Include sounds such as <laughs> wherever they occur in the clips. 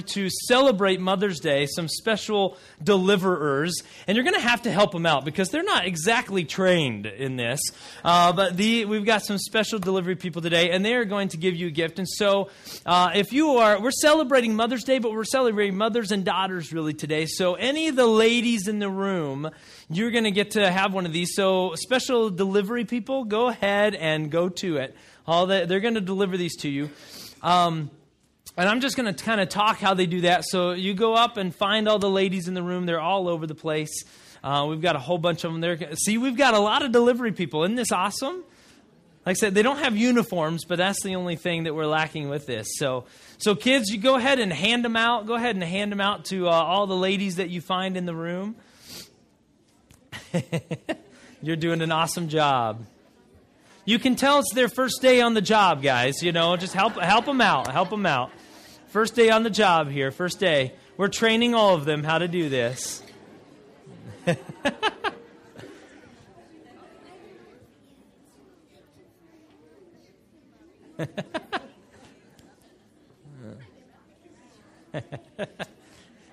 to celebrate Mother's Day some special deliverers, and you're going to have to help them out because they're not exactly trained in this. Uh, but the, we've got some special delivery people today, and they are going to give you a gift. And so, uh, if you are, we're celebrating Mother's Day, but we're celebrating mothers and daughters really today. So, any of the ladies in the room, you're going to get to have one of these. So, special delivery people, go ahead and go to it. All the, they're going to deliver these to you. Um, and I'm just going to kind of talk how they do that. So you go up and find all the ladies in the room. They're all over the place. Uh, we've got a whole bunch of them there. See, we've got a lot of delivery people. Isn't this awesome? Like I said, they don't have uniforms, but that's the only thing that we're lacking with this. So, so kids, you go ahead and hand them out. Go ahead and hand them out to uh, all the ladies that you find in the room. <laughs> You're doing an awesome job. You can tell it's their first day on the job, guys. You know, just help help them out. Help them out. First day on the job here. First day. We're training all of them how to do this. <laughs>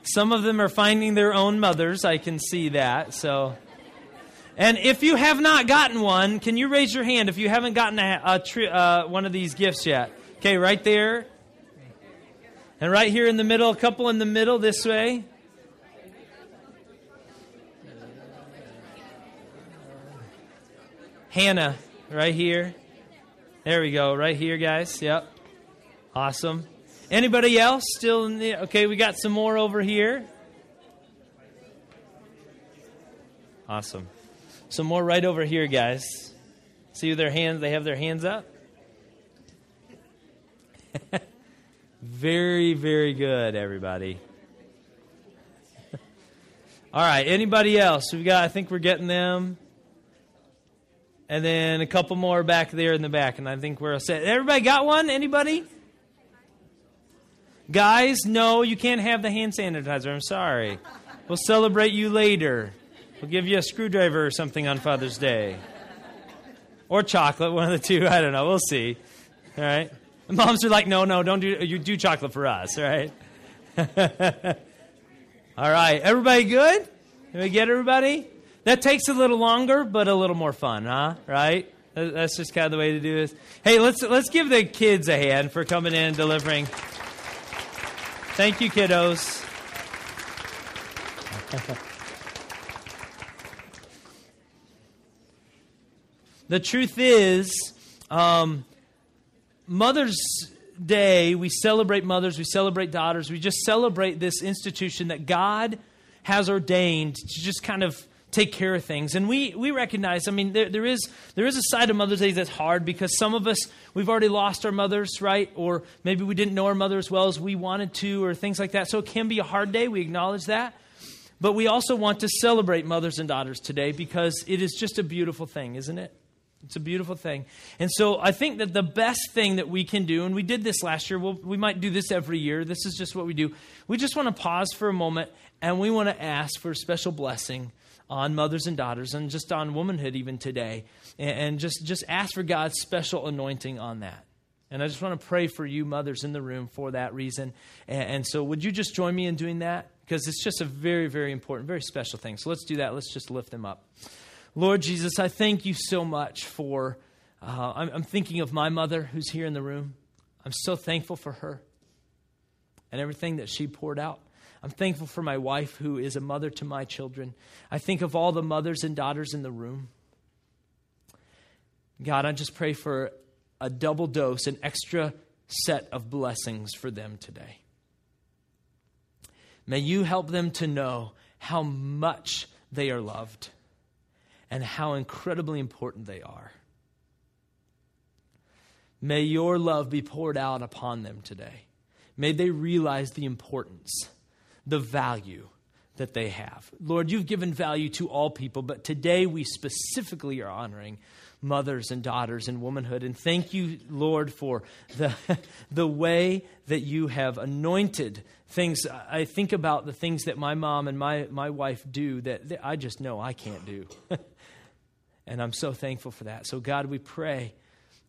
Some of them are finding their own mothers. I can see that. So. And if you have not gotten one, can you raise your hand if you haven't gotten a, a tri- uh, one of these gifts yet? Okay, right there. And right here in the middle, a couple in the middle this way. Hannah, right here. There we go, right here, guys. Yep. Awesome. Anybody else still in the. Okay, we got some more over here. Awesome. Some more right over here, guys. See their hands? They have their hands up. <laughs> very, very good, everybody. <laughs> All right. Anybody else? We've got. I think we're getting them. And then a couple more back there in the back, and I think we're set. Everybody got one? Anybody? Guys, no, you can't have the hand sanitizer. I'm sorry. We'll celebrate you later. We'll give you a screwdriver or something on Father's Day. Or chocolate, one of the two. <laughs> I don't know. We'll see. All right. <laughs> Moms are like, no, no, don't do you do chocolate for us, right? <laughs> All right, Everybody good? Did we get everybody? That takes a little longer, but a little more fun, huh? Right? That's just kind of the way to do this. Hey, let's let's give the kids a hand for coming in and delivering. Thank you, kiddos. <laughs> The truth is, um, Mother's Day, we celebrate mothers, we celebrate daughters, we just celebrate this institution that God has ordained to just kind of take care of things. And we, we recognize, I mean, there, there, is, there is a side of Mother's Day that's hard because some of us, we've already lost our mothers, right? Or maybe we didn't know our mother as well as we wanted to, or things like that. So it can be a hard day. We acknowledge that. But we also want to celebrate mothers and daughters today because it is just a beautiful thing, isn't it? It's a beautiful thing. And so I think that the best thing that we can do, and we did this last year, we'll, we might do this every year. This is just what we do. We just want to pause for a moment and we want to ask for a special blessing on mothers and daughters and just on womanhood even today. And, and just, just ask for God's special anointing on that. And I just want to pray for you, mothers in the room, for that reason. And, and so, would you just join me in doing that? Because it's just a very, very important, very special thing. So, let's do that. Let's just lift them up. Lord Jesus, I thank you so much for. Uh, I'm, I'm thinking of my mother who's here in the room. I'm so thankful for her and everything that she poured out. I'm thankful for my wife who is a mother to my children. I think of all the mothers and daughters in the room. God, I just pray for a double dose, an extra set of blessings for them today. May you help them to know how much they are loved and how incredibly important they are. May your love be poured out upon them today. May they realize the importance, the value that they have. Lord, you've given value to all people, but today we specifically are honoring mothers and daughters and womanhood. And thank you, Lord, for the, <laughs> the way that you have anointed things. I think about the things that my mom and my, my wife do that, that I just know I can't do. <laughs> and I'm so thankful for that. So, God, we pray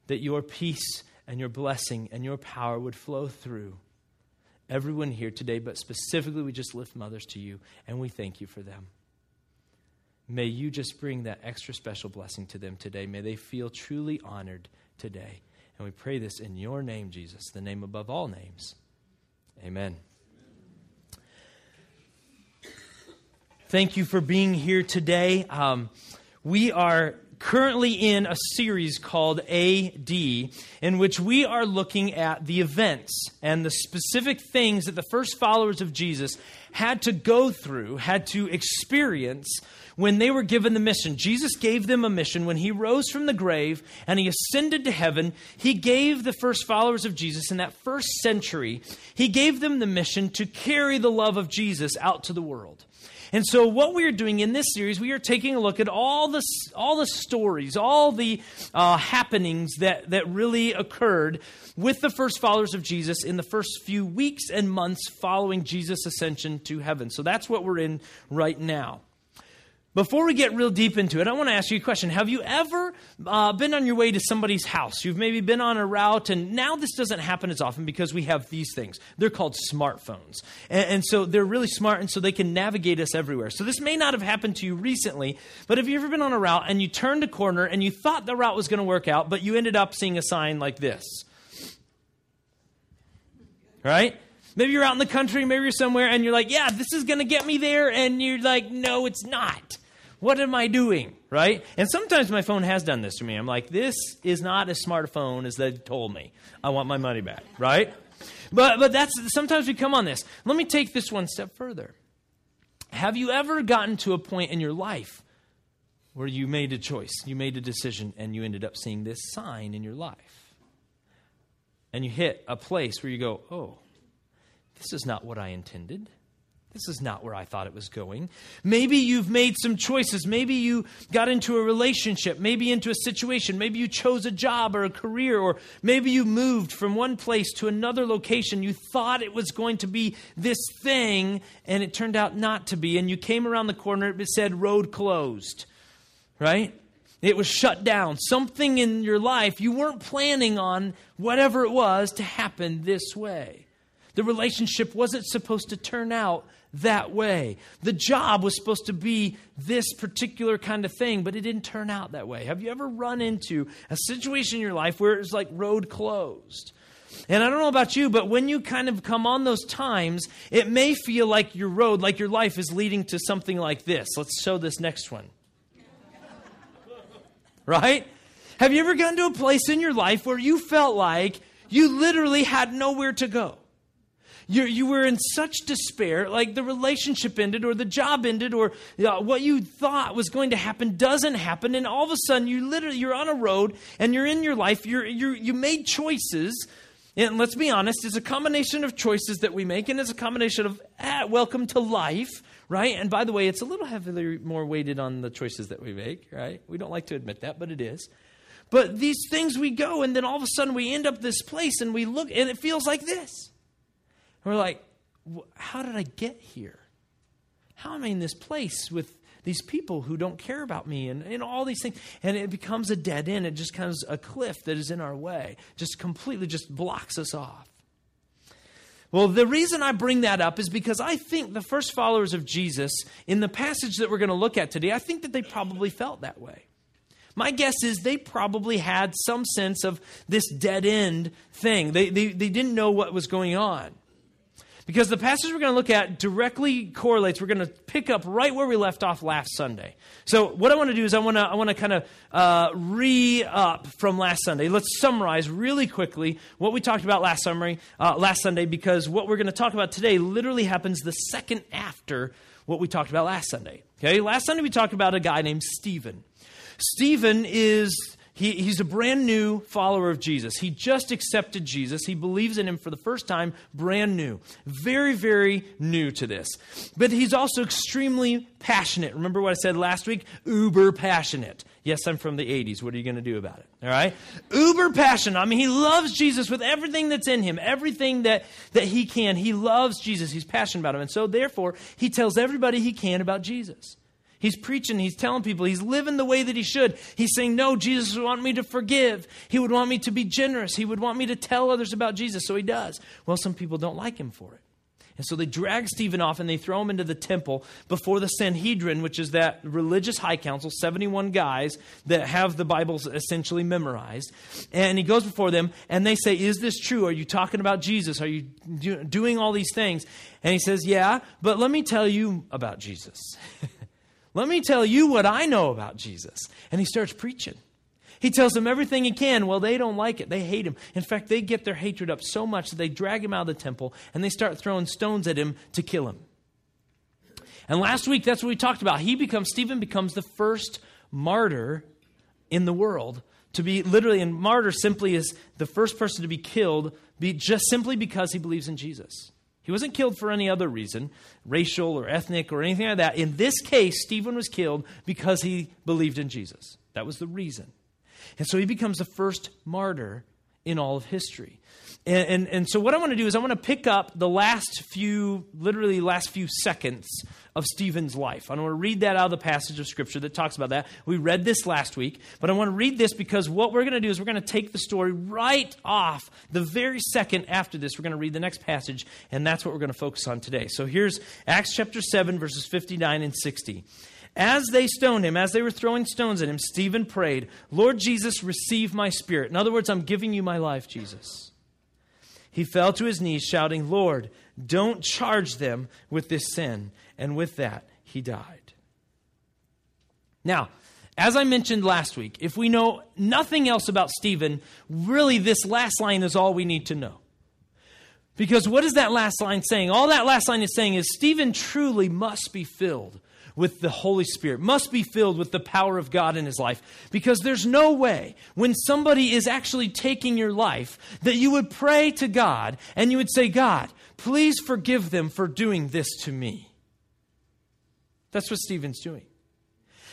that your peace and your blessing and your power would flow through everyone here today, but specifically we just lift mothers to you and we thank you for them. May you just bring that extra special blessing to them today. May they feel truly honored today. And we pray this in your name, Jesus, the name above all names. Amen. Thank you for being here today. Um, we are currently in a series called AD, in which we are looking at the events and the specific things that the first followers of Jesus had to go through, had to experience when they were given the mission. Jesus gave them a mission when he rose from the grave and he ascended to heaven. He gave the first followers of Jesus in that first century, he gave them the mission to carry the love of Jesus out to the world. And so, what we are doing in this series, we are taking a look at all the, all the stories, all the uh, happenings that, that really occurred with the first followers of Jesus in the first few weeks and months following Jesus' ascension to heaven. So, that's what we're in right now. Before we get real deep into it, I want to ask you a question. Have you ever uh, been on your way to somebody's house? You've maybe been on a route, and now this doesn't happen as often because we have these things. They're called smartphones. And, and, so they're really smart, and so they can navigate us everywhere. So this may not have happened to you recently, but have you ever been on a route and you turned a corner and you thought the route was going to work out, but you ended up seeing a sign like this? Right? Maybe you're out in the country, maybe you're somewhere, and you're like, yeah, this is going to get me there. And you're like, no, it's not. What am I doing? Right? And sometimes my phone has done this to me. I'm like, this is not as smart a phone as they told me. I want my money back. Right? But, but that's sometimes we come on this. Let me take this one step further. Have you ever gotten to a point in your life where you made a choice, you made a decision, and you ended up seeing this sign in your life? And you hit a place where you go, oh, this is not what I intended. This is not where I thought it was going. Maybe you've made some choices. Maybe you got into a relationship, maybe into a situation. Maybe you chose a job or a career, or maybe you moved from one place to another location. You thought it was going to be this thing, and it turned out not to be. And you came around the corner, it said road closed, right? It was shut down. Something in your life, you weren't planning on whatever it was to happen this way. The relationship wasn't supposed to turn out that way. The job was supposed to be this particular kind of thing, but it didn't turn out that way. Have you ever run into a situation in your life where it's like road closed? And I don't know about you, but when you kind of come on those times, it may feel like your road, like your life is leading to something like this. Let's show this next one. right? Have you ever gotten to a place in your life where you felt like you literally had nowhere to go? You you were in such despair, like the relationship ended or the job ended or you know, what you thought was going to happen doesn't happen. And all of a sudden, you literally, you're on a road and you're in your life, you're, you're, you made choices. And let's be honest, it's a combination of choices that we make, and it's a combination of ah, welcome to life, right? And by the way, it's a little heavily more weighted on the choices that we make, right? We don't like to admit that, but it is. But these things we go, and then all of a sudden we end up this place, and we look, and it feels like this. We're like, how did I get here? How am I in this place with these people who don't care about me and, and all these things? And it becomes a dead end. It just becomes a cliff that is in our way, just completely just blocks us off. Well, the reason I bring that up is because I think the first followers of Jesus, in the passage that we're going to look at today, I think that they probably felt that way. My guess is they probably had some sense of this dead end thing. They, they, they didn't know what was going on. Because the passage we're going to look at directly correlates. We're going to pick up right where we left off last Sunday. So, what I want to do is I want to I want to kind of uh, re up from last Sunday. Let's summarize really quickly what we talked about last summary uh, last Sunday, because what we're going to talk about today literally happens the second after what we talked about last Sunday. Okay, last Sunday we talked about a guy named Stephen. Stephen is he, he's a brand new follower of Jesus. He just accepted Jesus. He believes in him for the first time, brand new. Very, very new to this. But he's also extremely passionate. Remember what I said last week? Uber passionate. Yes, I'm from the 80s. What are you going to do about it? All right? Uber passionate. I mean, he loves Jesus with everything that's in him, everything that, that he can. He loves Jesus. He's passionate about him. And so, therefore, he tells everybody he can about Jesus. He's preaching, he's telling people, he's living the way that he should. He's saying, No, Jesus would want me to forgive. He would want me to be generous. He would want me to tell others about Jesus. So he does. Well, some people don't like him for it. And so they drag Stephen off and they throw him into the temple before the Sanhedrin, which is that religious high council, 71 guys that have the Bibles essentially memorized. And he goes before them and they say, Is this true? Are you talking about Jesus? Are you do- doing all these things? And he says, Yeah, but let me tell you about Jesus. <laughs> let me tell you what I know about Jesus. And he starts preaching. He tells them everything he can. Well, they don't like it. They hate him. In fact, they get their hatred up so much that they drag him out of the temple and they start throwing stones at him to kill him. And last week, that's what we talked about. He becomes, Stephen becomes the first martyr in the world to be literally, and martyr simply is the first person to be killed be just simply because he believes in Jesus. He wasn't killed for any other reason, racial or ethnic or anything like that. In this case, Stephen was killed because he believed in Jesus. That was the reason. And so he becomes the first martyr in all of history. And, and, and, so what I want to do is I want to pick up the last few, literally last few seconds of Stephen's life. I want to read that out of the passage of Scripture that talks about that. We read this last week, but I want to read this because what we're going to do is we're going to take the story right off the very second after this. We're going to read the next passage, and that's what we're going to focus on today. So here's Acts chapter 7, verses 59 and 60. As they stoned him, as they were throwing stones at him, Stephen prayed, Lord Jesus, receive my spirit. In other words, I'm giving you my life, Jesus. He fell to his knees, shouting, Lord, don't charge them with this sin. And with that, he died. Now, as I mentioned last week, if we know nothing else about Stephen, really this last line is all we need to know. Because what is that last line saying? All that last line is saying is Stephen truly must be filled with the Holy Spirit, must be filled with the power of God in his life. Because there's no way when somebody is actually taking your life that you would pray to God and you would say, God, please forgive them for doing this to me. That's what Stephen's doing.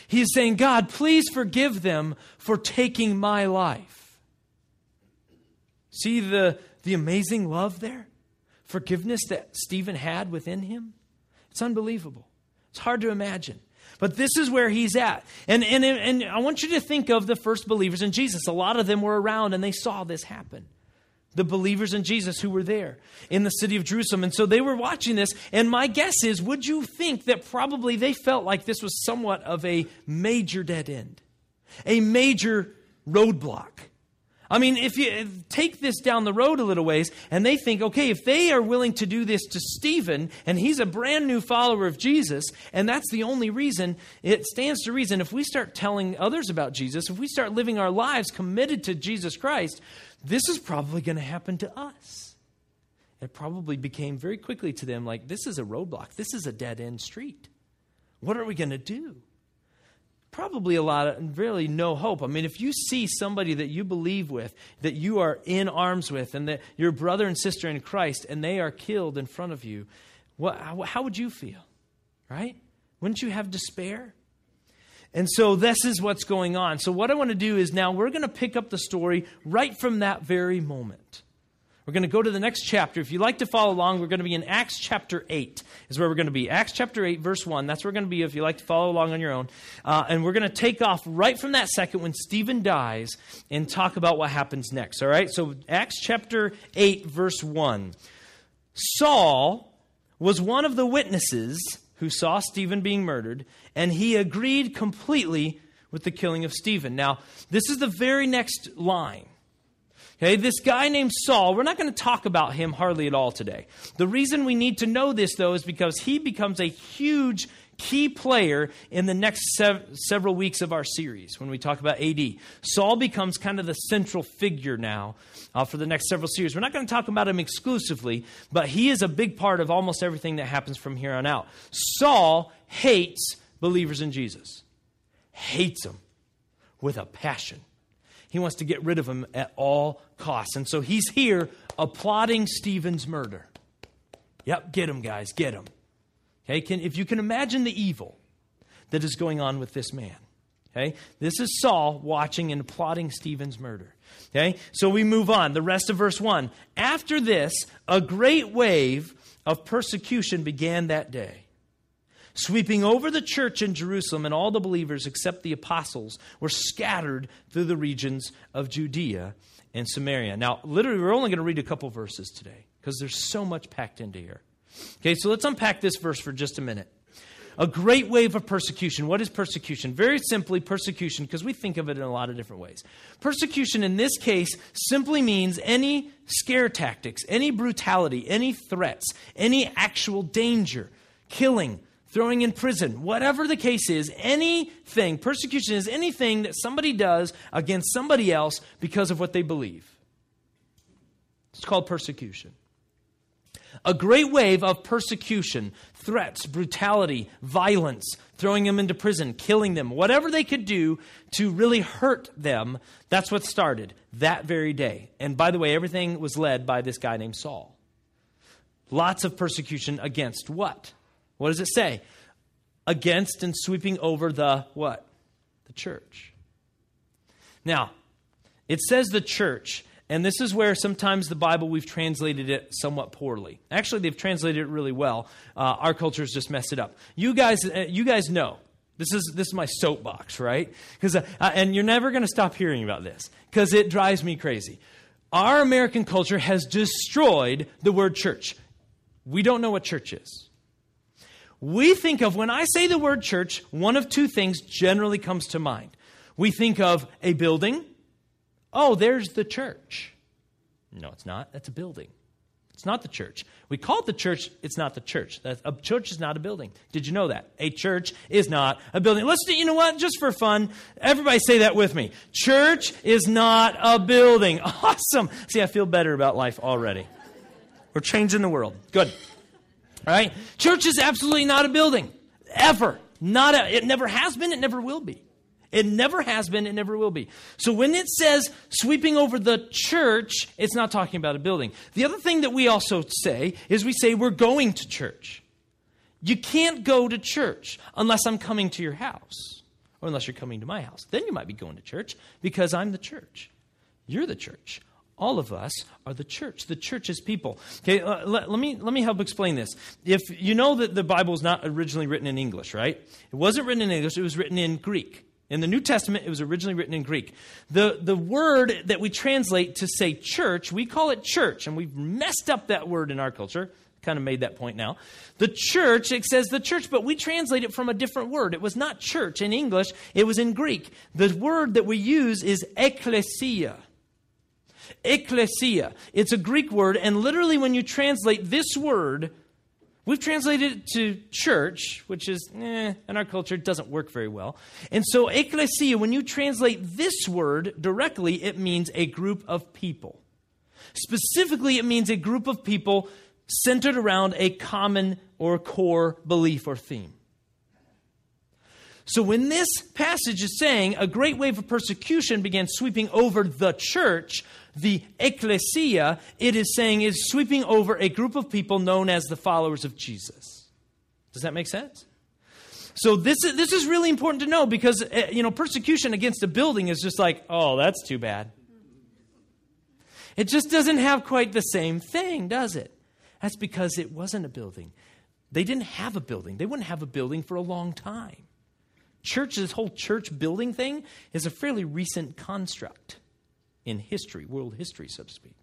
He's saying, God, please forgive them for taking my life. See the, the amazing love there? Forgiveness that Stephen had within him? It's unbelievable. It's hard to imagine. But this is where he's at. And, and, and I want you to think of the first believers in Jesus. A lot of them were around and they saw this happen. The believers in Jesus who were there in the city of Jerusalem. And so they were watching this. And my guess is, would you think that probably they felt like this was somewhat of a major dead end, a major roadblock? I mean, if you take this down the road a little ways and they think, okay, if they are willing to do this to Stephen and he's a brand new follower of Jesus, and that's the only reason, it stands to reason if we start telling others about Jesus, if we start living our lives committed to Jesus Christ, this is probably going to happen to us. It probably became very quickly to them like, this is a roadblock, this is a dead end street. What are we going to do? Probably a lot of really no hope. I mean, if you see somebody that you believe with, that you are in arms with, and that your brother and sister in Christ, and they are killed in front of you, what, how, how would you feel? Right? Wouldn't you have despair? And so this is what's going on. So, what I want to do is now we're going to pick up the story right from that very moment. We're going to go to the next chapter. If you'd like to follow along, we're going to be in Acts chapter 8, is where we're going to be. Acts chapter 8, verse 1. That's where we're going to be if you'd like to follow along on your own. Uh, and we're going to take off right from that second when Stephen dies and talk about what happens next. All right? So, Acts chapter 8, verse 1. Saul was one of the witnesses who saw Stephen being murdered, and he agreed completely with the killing of Stephen. Now, this is the very next line. Okay, this guy named Saul, we're not going to talk about him hardly at all today. The reason we need to know this, though, is because he becomes a huge key player in the next sev- several weeks of our series when we talk about AD. Saul becomes kind of the central figure now uh, for the next several series. We're not going to talk about him exclusively, but he is a big part of almost everything that happens from here on out. Saul hates believers in Jesus, hates them with a passion. He wants to get rid of him at all costs. And so he's here applauding Stephen's murder. Yep, get him, guys, get him. Okay, can, if you can imagine the evil that is going on with this man. Okay, this is Saul watching and applauding Stephen's murder. Okay, so we move on. The rest of verse 1. After this, a great wave of persecution began that day sweeping over the church in Jerusalem, and all the believers except the apostles were scattered through the regions of Judea and Samaria. Now, literally, we're only going to read a couple verses today because there's so much packed into here. Okay, so let's unpack this verse for just a minute. A great wave of persecution. What is persecution? Very simply, persecution, because we think of it in a lot of different ways. Persecution in this case simply means any scare tactics, any brutality, any threats, any actual danger, killing, throwing in prison, whatever the case is, anything, persecution is anything that somebody does against somebody else because of what they believe. It's called persecution. A great wave of persecution, threats, brutality, violence, throwing them into prison, killing them, whatever they could do to really hurt them, that's what started that very day. And by the way, everything was led by this guy named Saul. Lots of persecution against what? What does it say? Against and sweeping over the what? The church. Now, it says the church. And this is where sometimes the Bible, we've translated it somewhat poorly. Actually, they've translated it really well. Uh, our culture's just messed it up. You guys, uh, you guys know. This is, this is my soapbox, right? Because, uh, uh, and you're never going to stop hearing about this because it drives me crazy. Our American culture has destroyed the word church. We don't know what church is. We think of, when I say the word church, one of two things generally comes to mind. We think of a building, Oh, there's the church. No, it's not. That's a building. It's not the church. We call it the church. It's not the church. A church is not a building. Did you know that? A church is not a building. Let's do, you know what? Just for fun, everybody say that with me. Church is not a building. <laughs> Awesome. See, I feel better about life already. We're changing the world. Good. All right? Church is absolutely not a building. Ever. Not a, it never has been, it never will be. It never has been, it never will be. So when it says sweeping over the church, it's not talking about a building. The other thing that we also say is we say we're going to church. You can't go to church unless I'm coming to your house or unless you're coming to my house. Then you might be going to church because I'm the church. You're the church. All of us are the church. The church is people. Okay, uh, let, let, me, let me help explain this. If you know that the Bible is not originally written in English, right? It wasn't written in English, it was written in Greek. In the New Testament, it was originally written in Greek. The, the word that we translate to say church, we call it church, and we've messed up that word in our culture. Kind of made that point now. The church, it says the church, but we translate it from a different word. It was not church in English, it was in Greek. The word that we use is ecclesia. Ecclesia. It's a Greek word, and literally, when you translate this word, We've translated it to church, which is, eh, in our culture, doesn't work very well. And so, ecclesia, when you translate this word directly, it means a group of people. Specifically, it means a group of people centered around a common or core belief or theme. So, when this passage is saying a great wave of persecution began sweeping over the church, the ecclesia, it is saying, is sweeping over a group of people known as the followers of Jesus. Does that make sense? So this is, this is really important to know because eh, you know persecution against a building is just like, oh, that's too bad. It just doesn't have quite the same thing, does it? That's because it wasn't a building. They didn't have a building. They wouldn't have a building for a long time. Church, this whole church building thing is a fairly recent construct in history, world history, so to speak.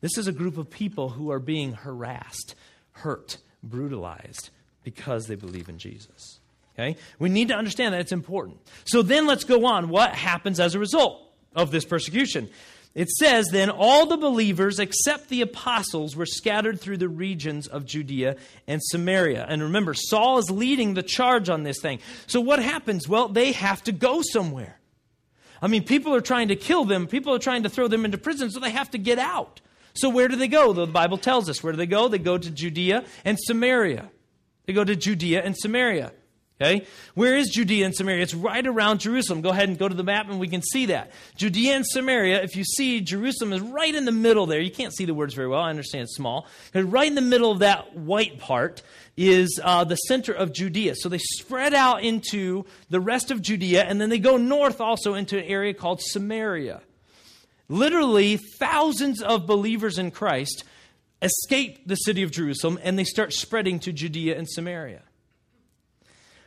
This is a group of people who are being harassed, hurt, brutalized because they believe in Jesus. Okay? We need to understand that it's important. So then let's go on. What happens as a result of this persecution? It says, Then all the believers except the apostles were scattered through the regions of Judea and Samaria. And remember, Saul is leading the charge on this thing. So what happens? Well, they have to go somewhere. I mean, people are trying to kill them, people are trying to throw them into prison, so they have to get out. So where do they go? The Bible tells us. Where do they go? They go to Judea and Samaria. They go to Judea and Samaria. Okay? Where is Judea and Samaria? It's right around Jerusalem. Go ahead and go to the map and we can see that. Judea and Samaria, if you see, Jerusalem is right in the middle there. You can't see the words very well. I understand it's small. Right in the middle of that white part is uh, the center of Judea. So they spread out into the rest of Judea and then they go north also into an area called Samaria. Literally, thousands of believers in Christ escape the city of Jerusalem and they start spreading to Judea and Samaria.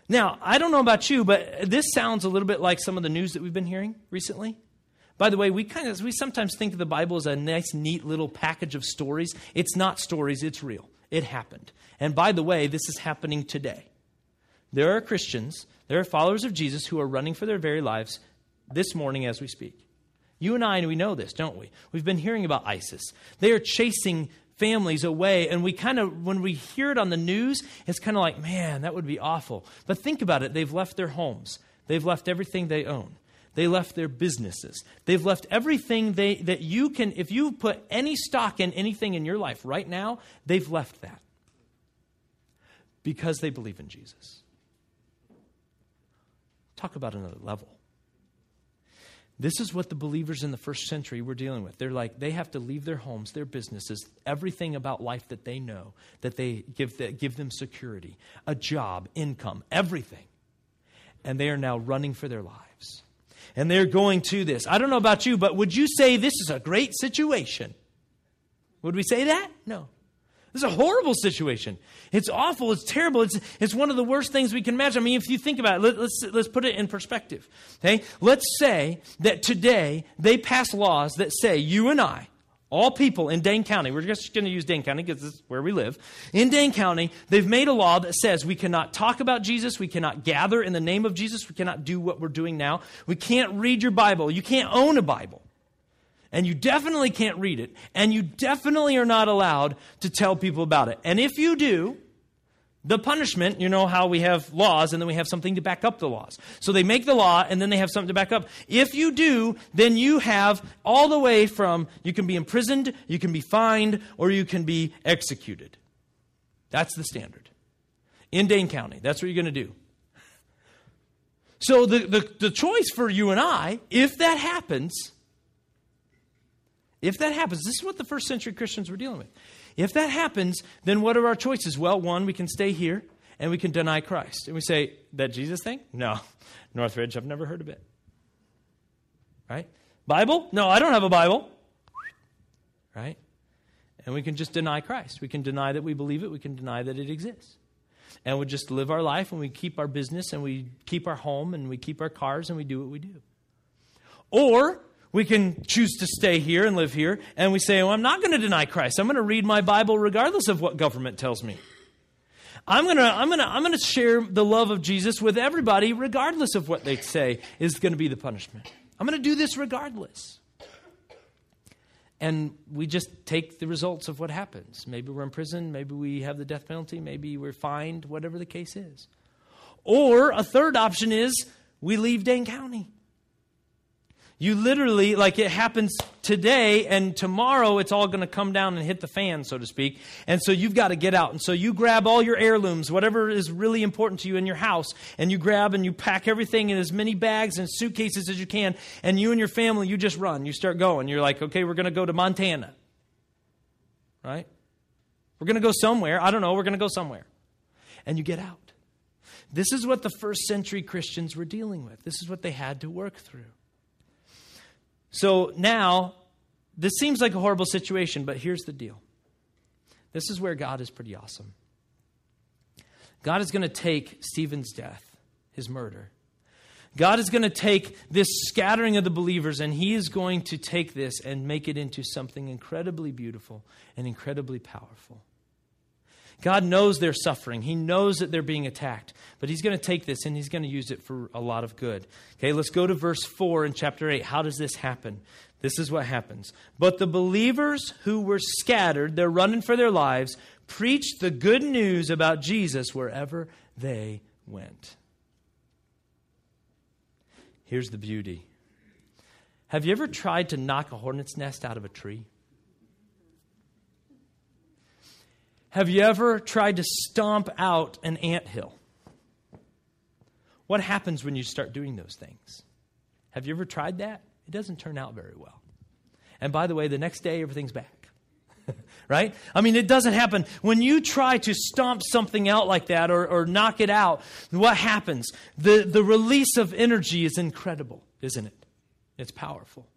Now, I don't know about you, but this sounds a little bit like some of the news that we've been hearing recently. By the way, we kind of we sometimes think of the Bible as a nice, neat little package of stories. It's not stories, it's real. It happened. And by the way, this is happening today. There are Christians, there are followers of Jesus who are running for their very lives this morning as we speak. You and I, we know this, don't we? We've been hearing about ISIS. They are chasing families away, and we kind of, when we hear it on the news, it's kind of like, man, that would be awful. But think about it they've left their homes, they've left everything they own. They left their businesses. They've left everything they, that you can, if you put any stock in anything in your life right now, they've left that because they believe in Jesus. Talk about another level. This is what the believers in the first century were dealing with. They're like, they have to leave their homes, their businesses, everything about life that they know, that they give, that give them security, a job, income, everything. And they are now running for their lives. And they're going to this. I don't know about you, but would you say this is a great situation? Would we say that? No. This is a horrible situation. It's awful. It's terrible. It's, it's one of the worst things we can imagine. I mean, if you think about it, let, let's, let's put it in perspective. Okay? Let's say that today they pass laws that say you and I, all people in Dane County, we're just going to use Dane County because this is where we live. In Dane County, they've made a law that says we cannot talk about Jesus, we cannot gather in the name of Jesus, we cannot do what we're doing now, we can't read your Bible, you can't own a Bible and you definitely can't read it, and you definitely are not allowed to tell people about it. And if you do, the punishment, you know how we have laws and then we have something to back up the laws. So they make the law and then they have something to back up. If you do, then you have all the way from you can be imprisoned, you can be fined, or you can be executed. That's the standard. In Dane County, that's what you're going to do. So the, the, the choice for you and I, if that happens, if that happens, this is what the first century Christians were dealing with. If that happens, then what are our choices? Well, one, we can stay here and we can deny Christ. And we say, that Jesus thing? No. <laughs> Northridge, I've never heard of it. Right? Bible? No, I don't have a Bible. Right? And we can just deny Christ. We can deny that we believe it. We can deny that it exists. And we just live our life and we keep our business and we keep our home and we keep our cars and we do what we do. Or we can choose to stay here and live here, and we say, well, I'm not going to deny Christ. I'm going to read my Bible regardless of what government tells me. I'm going to I'm going to I'm going to share the love of Jesus with everybody regardless of what they say is going to be the punishment. I'm going to do this regardless. And we just take the results of what happens. Maybe we're in prison, maybe we have the death penalty, maybe we're fined, whatever the case is. Or a third option is we leave Dane County. You literally, like it happens today, and tomorrow it's all going to come down and hit the fan, so to speak. And so you've got to get out. And so you grab all your heirlooms, whatever is really important to you in your house, and you grab and you pack everything in as many bags and suitcases as you can. And you and your family, you just run. You start going. You're like, okay, we're going to go to Montana. Right? We're going to go somewhere. I don't know. We're going to go somewhere. And you get out. This is what the first century Christians were dealing with. This is what they had to work through. So now, this seems like a horrible situation, but here's the deal. This is where God is pretty awesome. God is going to take Stephen's death, his murder. God is going to take this scattering of the believers and he is going to take this and make it into something incredibly beautiful and incredibly powerful. God knows they're suffering. He knows that they're being attacked. But He's going to take this and He's going to use it for a lot of good. Okay, let's go to verse 4 in chapter 8. How does this happen? This is what happens. But the believers who were scattered, they're running for their lives, preached the good news about Jesus wherever they went. Here's the beauty. Have you ever tried to knock a hornet's nest out of a tree? Have you ever tried to stomp out an ant hill? What happens when you start doing those things? Have you ever tried that? It doesn't turn out very well. And by the way, the next day, everything's back. <laughs> right? I mean, it doesn't happen. When you try to stomp something out like that or, or knock it out, what happens? The, the release of energy is incredible, isn't it? It's powerful.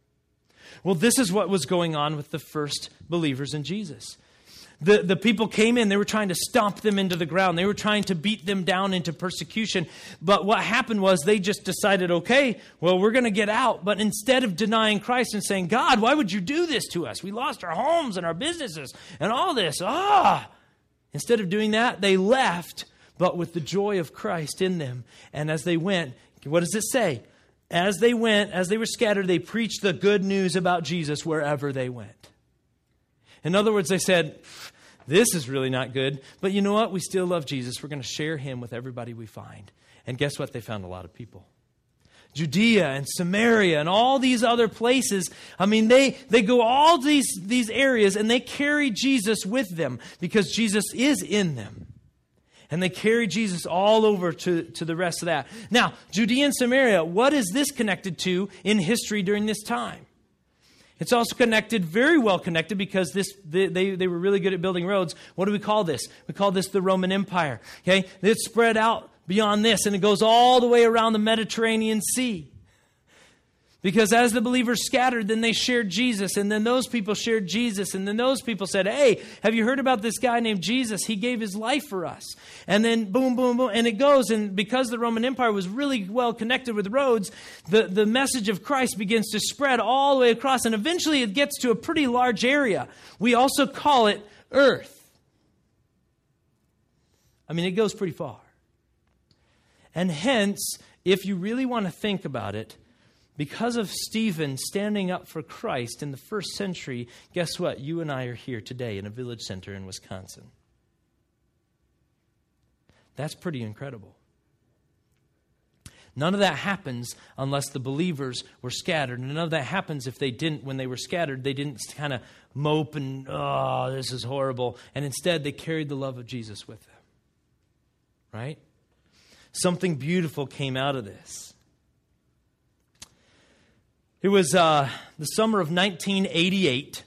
Well, this is what was going on with the first believers in Jesus. The, the people came in, they were trying to stomp them into the ground. They were trying to beat them down into persecution. But what happened was they just decided, okay, well, we're going to get out. But instead of denying Christ and saying, God, why would you do this to us? We lost our homes and our businesses and all this. Ah! Instead of doing that, they left, but with the joy of Christ in them. And as they went, what does it say? As they went, as they were scattered, they preached the good news about Jesus wherever they went. In other words, they said, This is really not good, but you know what? We still love Jesus. We're going to share him with everybody we find. And guess what? They found a lot of people. Judea and Samaria and all these other places. I mean, they, they go all these, these areas and they carry Jesus with them because Jesus is in them. And they carry Jesus all over to, to the rest of that. Now, Judea and Samaria, what is this connected to in history during this time? It's also connected, very well connected, because this they, they, they, were really good at building roads. What do we call this? We call this the Roman Empire. Okay? It spread out beyond this, and it goes all the way around the Mediterranean Sea. Because as the believers scattered, then they shared Jesus, and then those people shared Jesus, and then those people said, Hey, have you heard about this guy named Jesus? He gave his life for us. And then boom, boom, boom, and it goes. And because the Roman Empire was really well connected with roads, the, the message of Christ begins to spread all the way across, and eventually it gets to a pretty large area. We also call it Earth. I mean, it goes pretty far. And hence, if you really want to think about it, because of Stephen standing up for Christ in the first century, guess what? You and I are here today in a village center in Wisconsin. That's pretty incredible. None of that happens unless the believers were scattered. And none of that happens if they didn't, when they were scattered, they didn't kind of mope and, oh, this is horrible. And instead, they carried the love of Jesus with them. Right? something beautiful came out of this. It was uh, the summer of 1988,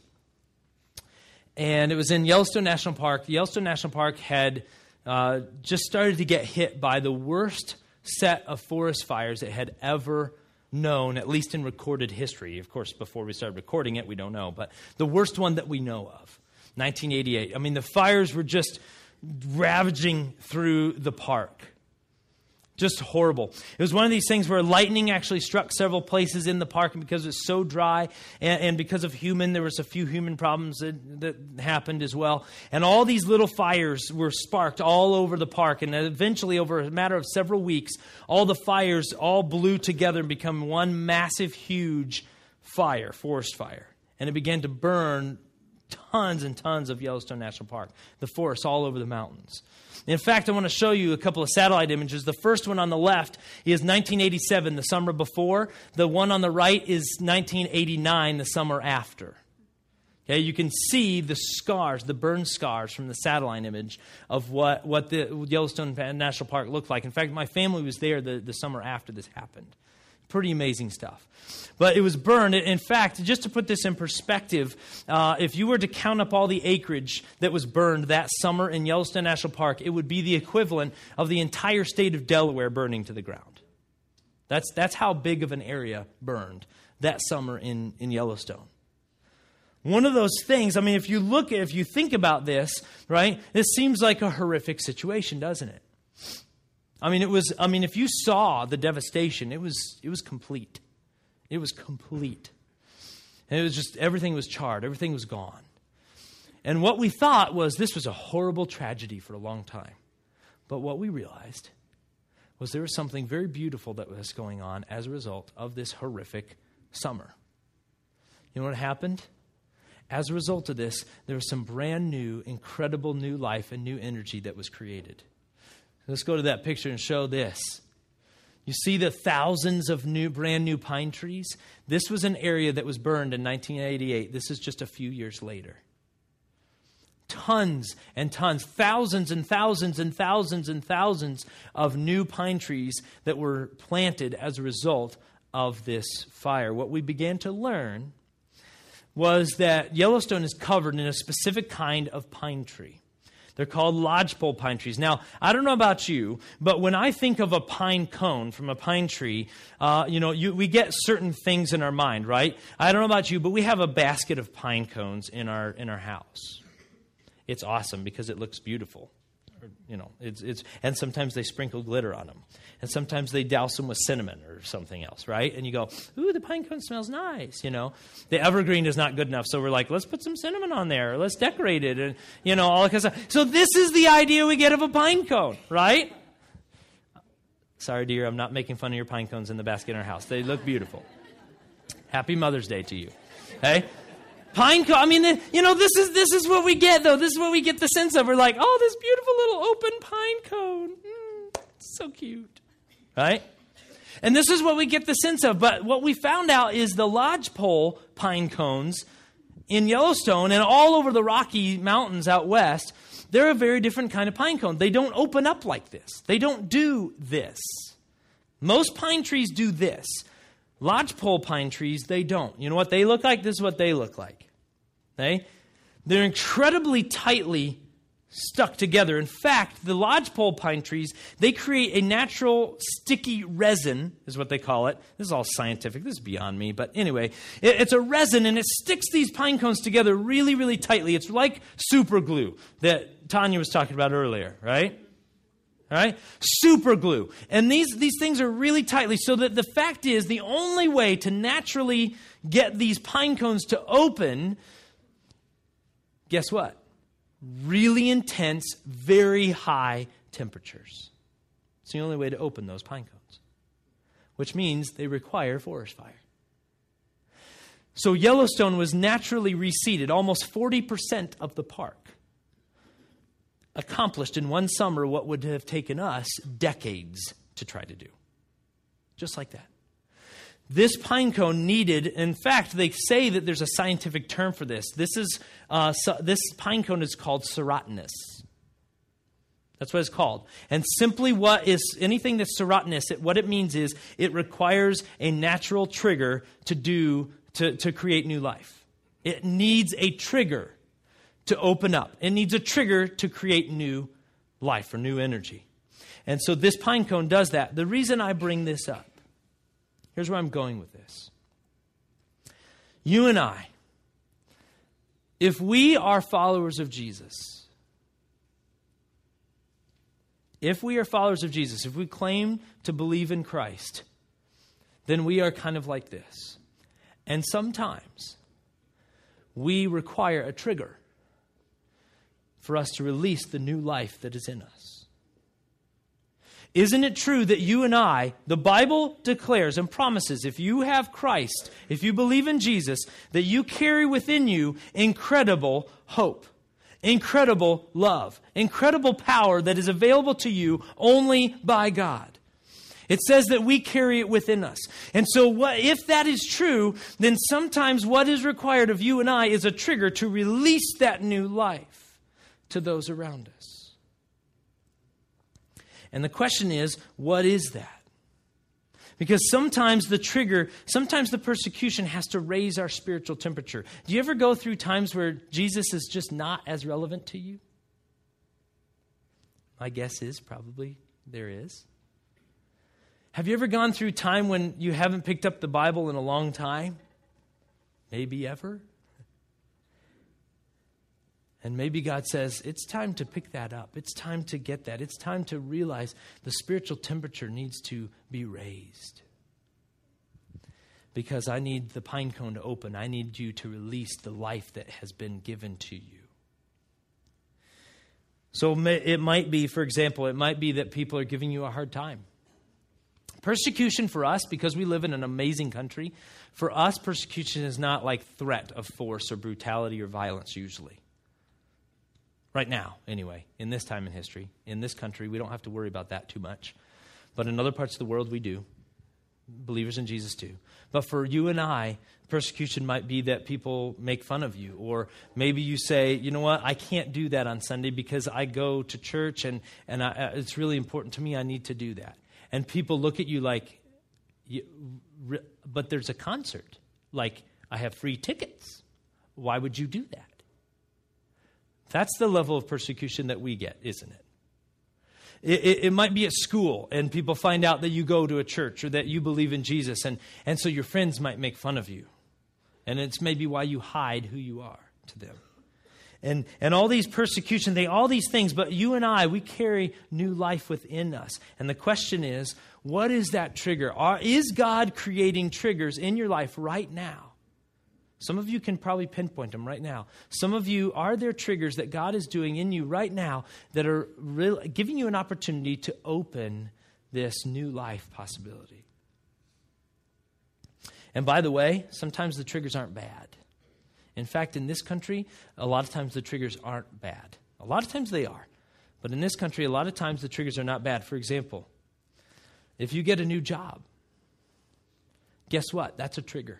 and it was in Yellowstone National Park. Yellowstone National Park had uh, just started to get hit by the worst set of forest fires it had ever known, at least in recorded history. Of course, before we started recording it, we don't know, but the worst one that we know of, 1988. I mean, the fires were just ravaging through the park. Just horrible. It was one of these things where lightning actually struck several places in the park, and because it's so dry and, and, because of human, there was a few human problems that, that happened as well. And all these little fires were sparked all over the park, and eventually, over a matter of several weeks, all the fires all blew together and become one massive, huge fire, forest fire. And it began to burn tons and tons of Yellowstone National Park, the forests all over the mountains. In fact, I want to show you a couple of satellite images. The first one on the left is 1987, the summer before. The one on the right is 1989, the summer after. Okay, you can see the scars, the burn scars from the satellite image of what, what the Yellowstone National Park looked like. In fact, my family was there the, the summer after this happened. Pretty amazing stuff. But it was burned. In fact, just to put this in perspective, uh, if you were to count up all the acreage that was burned that summer in Yellowstone National Park, it would be the equivalent of the entire state of Delaware burning to the ground. That's, that's how big of an area burned that summer in, in Yellowstone. One of those things, I mean, if you look, at if you think about this, right, this seems like a horrific situation, doesn't it? I mean, it was, I mean, if you saw the devastation, it was, it was complete. It was complete. And it was just, everything was charred, everything was gone. And what we thought was this was a horrible tragedy for a long time. But what we realized was there was something very beautiful that was going on as a result of this horrific summer. You know what happened? As a result of this, there was some brand new, incredible new life and new energy that was created. Let's go to that picture and show this. You see the thousands of new, brand new pine trees? This was an area that was burned in 1988. This is just a few years later. Tons and tons, thousands and thousands and thousands and thousands of new pine trees that were planted as a result of this fire. What we began to learn was that Yellowstone is covered in a specific kind of pine tree. They're called lodgepole pine trees. Now, I don't know about you, but when I think of a pine cone from a pine tree, uh, you know, you, we get certain things in our mind, right? I don't know about you, but we have a basket of pine cones in our in our house. It's awesome because it looks beautiful. Or you know, it's, it's, and sometimes they sprinkle glitter on them. And sometimes they douse them with cinnamon something else, right? And you go, ooh, the pine cone smells nice, you know. The evergreen is not good enough, so we're like, let's put some cinnamon on there, let's decorate it, and, you know, all that kind of. So this is the idea we get of a pine cone, right? Sorry, dear, I'm not making fun of your pine cones in the basket in our house. They look beautiful. Happy Mother's Day to you. Hey? Pine cone. I mean, you know, this is this is what we get though. This is what we get the sense of. We're like, oh, this beautiful little open pine cone. Mm, so cute, right? And this is what we get the sense of. But what we found out is the lodgepole pine cones in Yellowstone and all over the Rocky Mountains out west, they're a very different kind of pine cone. They don't open up like this. They don't do this. Most pine trees do this. Lodgepole pine trees, they don't. You know what they look like? This is what they look like. Okay? They're incredibly tightly stuck together. In fact, the lodgepole pine trees, they create a natural sticky resin, is what they call it. This is all scientific. This is beyond me. But anyway, it's a resin and it sticks these pine cones together really, really tightly. It's like super glue that Tanya was talking about earlier, right? All right? Super glue. And these, these things are really tightly, so that the fact is, the only way to naturally get these pine cones to open, guess what? Really intense, very high temperatures. It's the only way to open those pine cones, which means they require forest fire. So Yellowstone was naturally reseeded, almost 40% of the park accomplished in one summer what would have taken us decades to try to do. Just like that. This pine cone needed, in fact, they say that there's a scientific term for this. This, is, uh, so, this pine cone is called serotinous. That's what it's called. And simply what is anything that's serotinous, it, what it means is it requires a natural trigger to do, to, to create new life. It needs a trigger to open up. It needs a trigger to create new life or new energy. And so this pine cone does that. The reason I bring this up, here's where I'm going with this. You and I, if we are followers of Jesus, if we are followers of Jesus, if we claim to believe in Christ, then we are kind of like this. And sometimes we require a trigger for us to release the new life that is in us. Isn't it true that you and I, the Bible declares and promises, if you have Christ, if you believe in Jesus, that you carry within you incredible hope, incredible love, incredible power that is available to you only by God? It says that we carry it within us. And so, what, if that is true, then sometimes what is required of you and I is a trigger to release that new life to those around us. And the question is, what is that? Because sometimes the trigger, sometimes the persecution has to raise our spiritual temperature. Do you ever go through times where Jesus is just not as relevant to you? My guess is probably there is. Have you ever gone through time when you haven't picked up the Bible in a long time? Maybe ever? And maybe God says, it's time to pick that up. It's time to get that. It's time to realize the spiritual temperature needs to be raised. Because I need the pine cone to open. I need you to release the life that has been given to you. So it might be, for example, it might be that people are giving you a hard time. Persecution for us, because we live in an amazing country, for us, persecution is not like threat of force or brutality or violence usually. Right now, anyway, in this time in history, in this country, we don't have to worry about that too much. But in other parts of the world, we do. Believers in Jesus do. But for you and I, persecution might be that people make fun of you. Or maybe you say, you know what, I can't do that on Sunday because I go to church and, and I, uh, it's really important to me. I need to do that. And people look at you like, but there's a concert. Like, I have free tickets. Why would you do that? That's the level of persecution that we get, isn't it? It, it? it, might be at school, and people find out that you go to a church or that you believe in Jesus, and, and so your friends might make fun of you. And it's maybe why you hide who you are to them. and, and all these persecution, they all these things, but you and I, we carry new life within us. And the question is, what is that trigger? Are, is God creating triggers in your life right now? Some of you can probably pinpoint them right now. Some of you, are there triggers that God is doing in you right now that are really giving you an opportunity to open this new life possibility? And by the way, sometimes the triggers aren't bad. In fact, in this country, a lot of times the triggers aren't bad. A lot of times they are. But in this country, a lot of times the triggers are not bad. For example, if you get a new job, guess what? That's a trigger.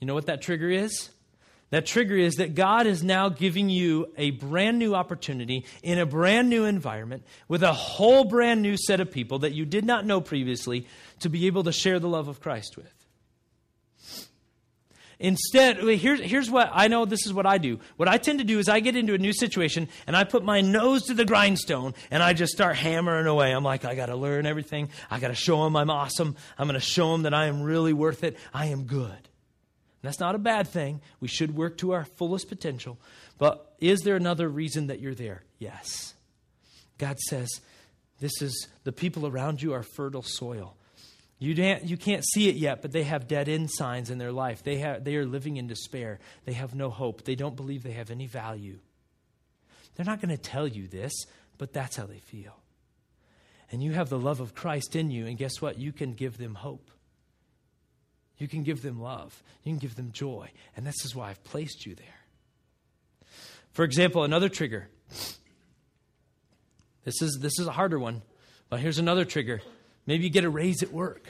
You know what that trigger is? That trigger is that God is now giving you a brand new opportunity in a brand new environment with a whole brand new set of people that you did not know previously to be able to share the love of Christ with. Instead, here's, here's what I know this is what I do. What I tend to do is I get into a new situation and I put my nose to the grindstone and I just start hammering away. I'm like, I got to learn everything. I got to show them I'm awesome. I'm going to show them that I am really worth it. I am good. That's not a bad thing. We should work to our fullest potential. But is there another reason that you're there? Yes. God says, this is the people around you are fertile soil. You, you can't see it yet, but they have dead end signs in their life. They, have, they are living in despair. They have no hope. They don't believe they have any value. They're not going to tell you this, but that's how they feel. And you have the love of Christ in you, and guess what? You can give them hope. You can give them love. You can give them joy. And this is why I've placed you there. For example, another trigger. This is, this is a harder one, but here's another trigger Maybe you get a raise at work.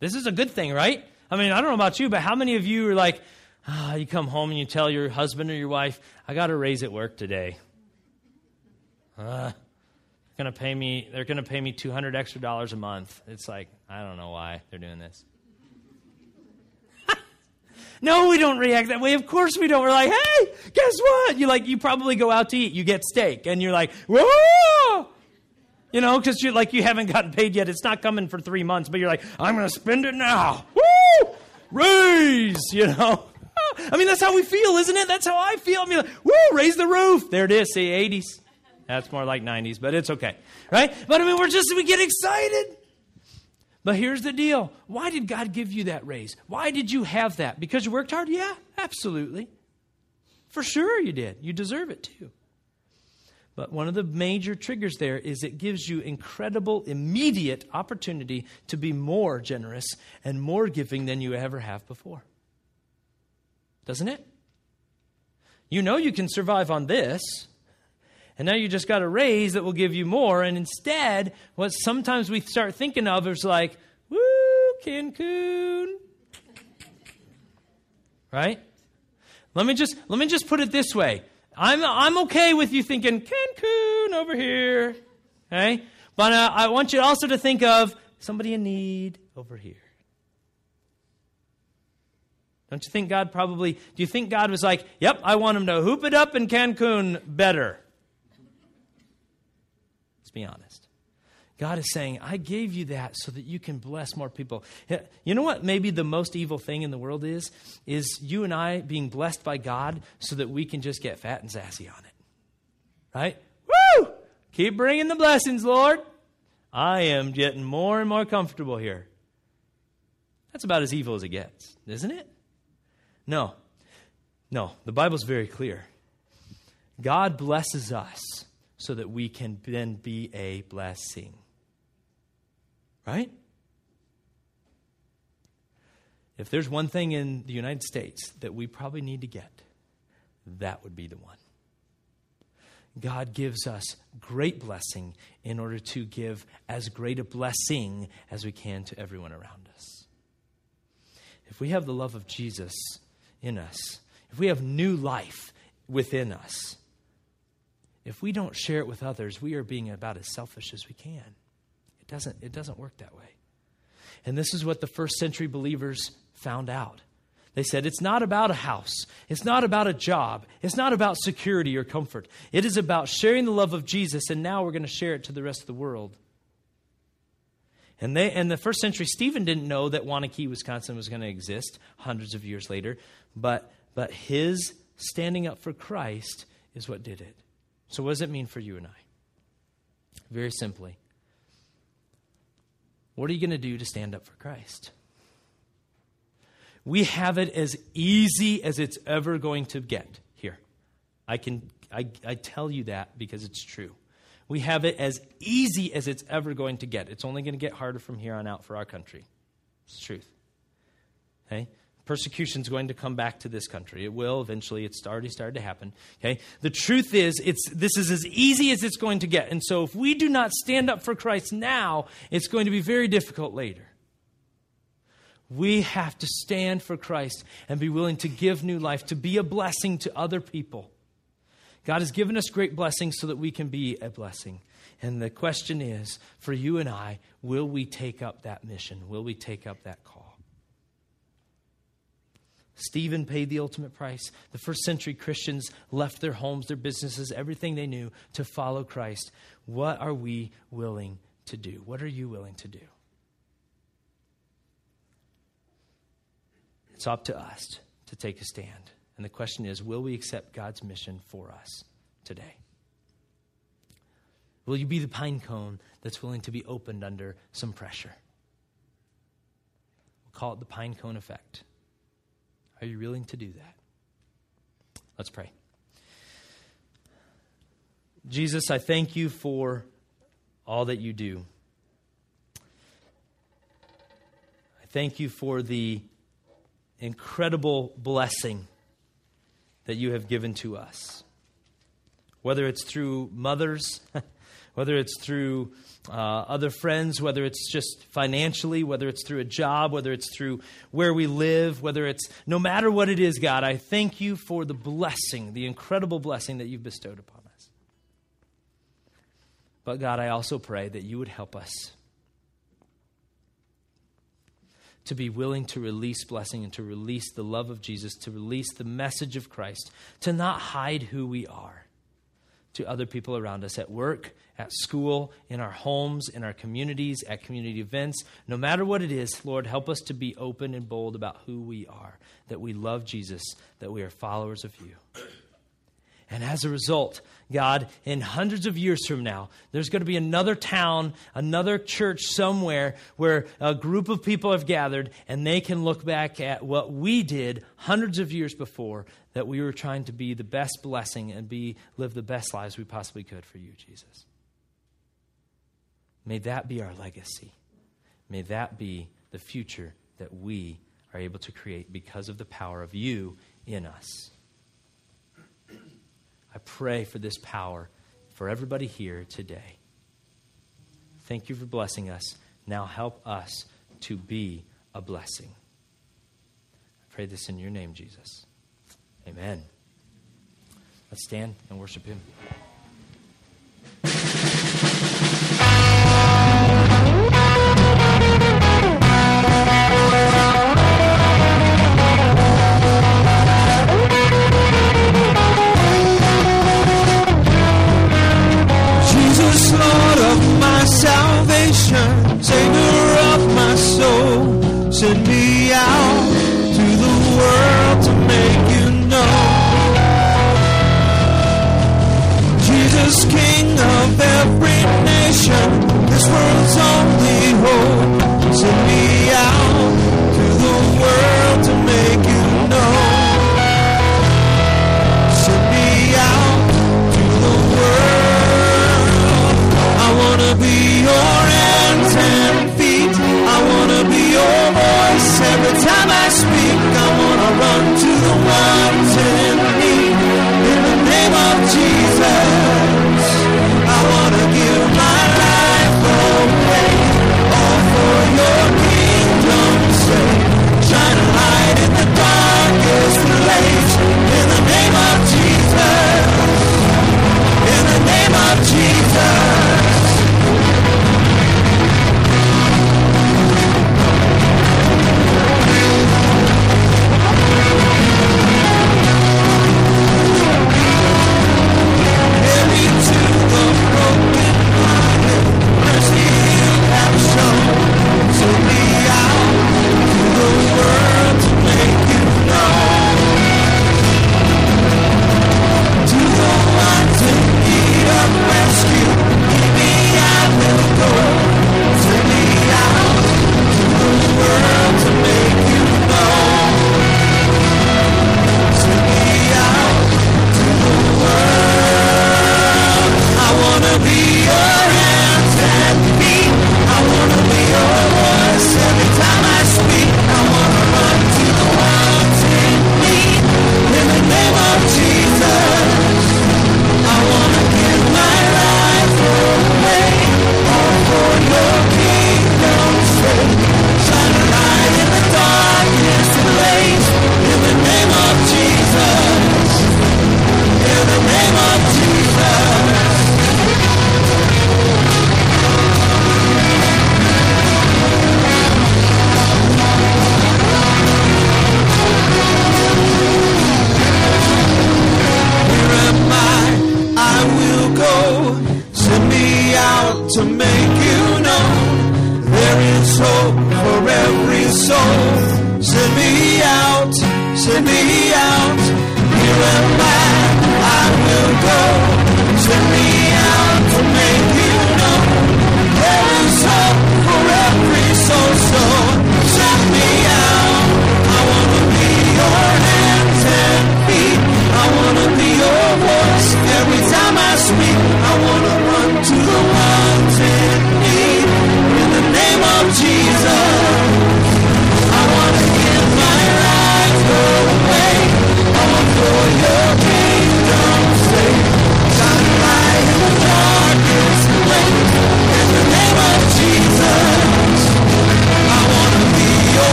This is a good thing, right? I mean, I don't know about you, but how many of you are like, ah, you come home and you tell your husband or your wife, I got a raise at work today. Uh, gonna pay me they're gonna pay me 200 extra dollars a month it's like i don't know why they're doing this <laughs> no we don't react that way of course we don't we're like hey guess what you like you probably go out to eat you get steak and you're like whoa you know, because you like you haven't gotten paid yet. It's not coming for three months, but you're like, I'm going to spend it now. Woo! Raise, you know. <laughs> I mean, that's how we feel, isn't it? That's how I feel. I mean, like, woo, raise the roof. There it is. See, 80s. That's more like 90s, but it's okay. Right? But I mean, we're just, we get excited. But here's the deal. Why did God give you that raise? Why did you have that? Because you worked hard? Yeah, absolutely. For sure you did. You deserve it too. But one of the major triggers there is it gives you incredible, immediate opportunity to be more generous and more giving than you ever have before. Doesn't it? You know you can survive on this. And now you just got a raise that will give you more. And instead, what sometimes we start thinking of is like, woo, Cancun. Right? Let me just let me just put it this way. I'm, I'm okay with you thinking Cancun over here. Okay? But uh, I want you also to think of somebody in need over here. Don't you think God probably, do you think God was like, yep, I want him to hoop it up in Cancun better? Let's be honest. God is saying, I gave you that so that you can bless more people. You know what maybe the most evil thing in the world is? Is you and I being blessed by God so that we can just get fat and sassy on it. Right? Woo! Keep bringing the blessings, Lord. I am getting more and more comfortable here. That's about as evil as it gets, isn't it? No. No, the Bible's very clear. God blesses us so that we can then be a blessing. Right? If there's one thing in the United States that we probably need to get, that would be the one. God gives us great blessing in order to give as great a blessing as we can to everyone around us. If we have the love of Jesus in us, if we have new life within us, if we don't share it with others, we are being about as selfish as we can It doesn't, it doesn't work that way. And this is what the first century believers found out. They said, It's not about a house. It's not about a job. It's not about security or comfort. It is about sharing the love of Jesus, and now we're going to share it to the rest of the world. And, they, and the first century, Stephen didn't know that Waunakee, Wisconsin was going to exist hundreds of years later. But But his standing up for Christ is what did it. So, what does it mean for you and I? Very simply, what are you going to do to stand up for Christ? We have it as easy as it's ever going to get here. I can I, I tell you that because it's true. We have it as easy as it's ever going to get. It's only going to get harder from here on out for our country. It's truth. Okay? Persecution is going to come back to this country. It will eventually. It's already started to happen. Okay? The truth is, it's, this is as easy as it's going to get. And so if we do not stand up for Christ now, it's going to be very difficult later. We have to stand for Christ and be willing to give new life, to be a blessing to other people. God has given us great blessings so that we can be a blessing. And the question is for you and I, will we take up that mission? Will we take up that call? Stephen paid the ultimate price. The first century Christians left their homes, their businesses, everything they knew to follow Christ. What are we willing to do? What are you willing to do? It's up to us to take a stand. And the question is will we accept God's mission for us today? Will you be the pine cone that's willing to be opened under some pressure? We'll call it the pine cone effect. Are you willing to do that? Let's pray. Jesus, I thank you for all that you do. I thank you for the incredible blessing that you have given to us. Whether it's through mothers, <laughs> whether it's through uh, other friends, whether it's just financially, whether it's through a job, whether it's through where we live, whether it's no matter what it is, God, I thank you for the blessing, the incredible blessing that you've bestowed upon us. But God, I also pray that you would help us to be willing to release blessing and to release the love of Jesus, to release the message of Christ, to not hide who we are to other people around us at work, at school, in our homes, in our communities, at community events. No matter what it is, Lord, help us to be open and bold about who we are, that we love Jesus, that we are followers of you. And as a result, God, in hundreds of years from now, there's going to be another town, another church somewhere where a group of people have gathered and they can look back at what we did hundreds of years before that we were trying to be the best blessing and be live the best lives we possibly could for you, Jesus. May that be our legacy. May that be the future that we are able to create because of the power of you in us. I pray for this power for everybody here today. Thank you for blessing us. Now help us to be a blessing. I pray this in your name, Jesus. Amen. Let's stand and worship Him. Send me out to the world to make you know. Jesus, King of every nation, this world's only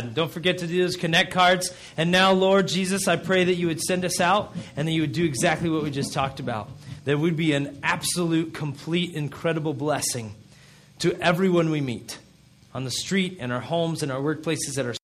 God. Don't forget to do those connect cards. And now, Lord Jesus, I pray that you would send us out and that you would do exactly what we just talked about. That would be an absolute, complete, incredible blessing to everyone we meet on the street, in our homes, in our workplaces, at our